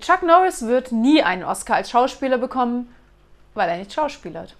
Chuck Norris wird nie einen Oscar als Schauspieler bekommen, weil er nicht schauspielert.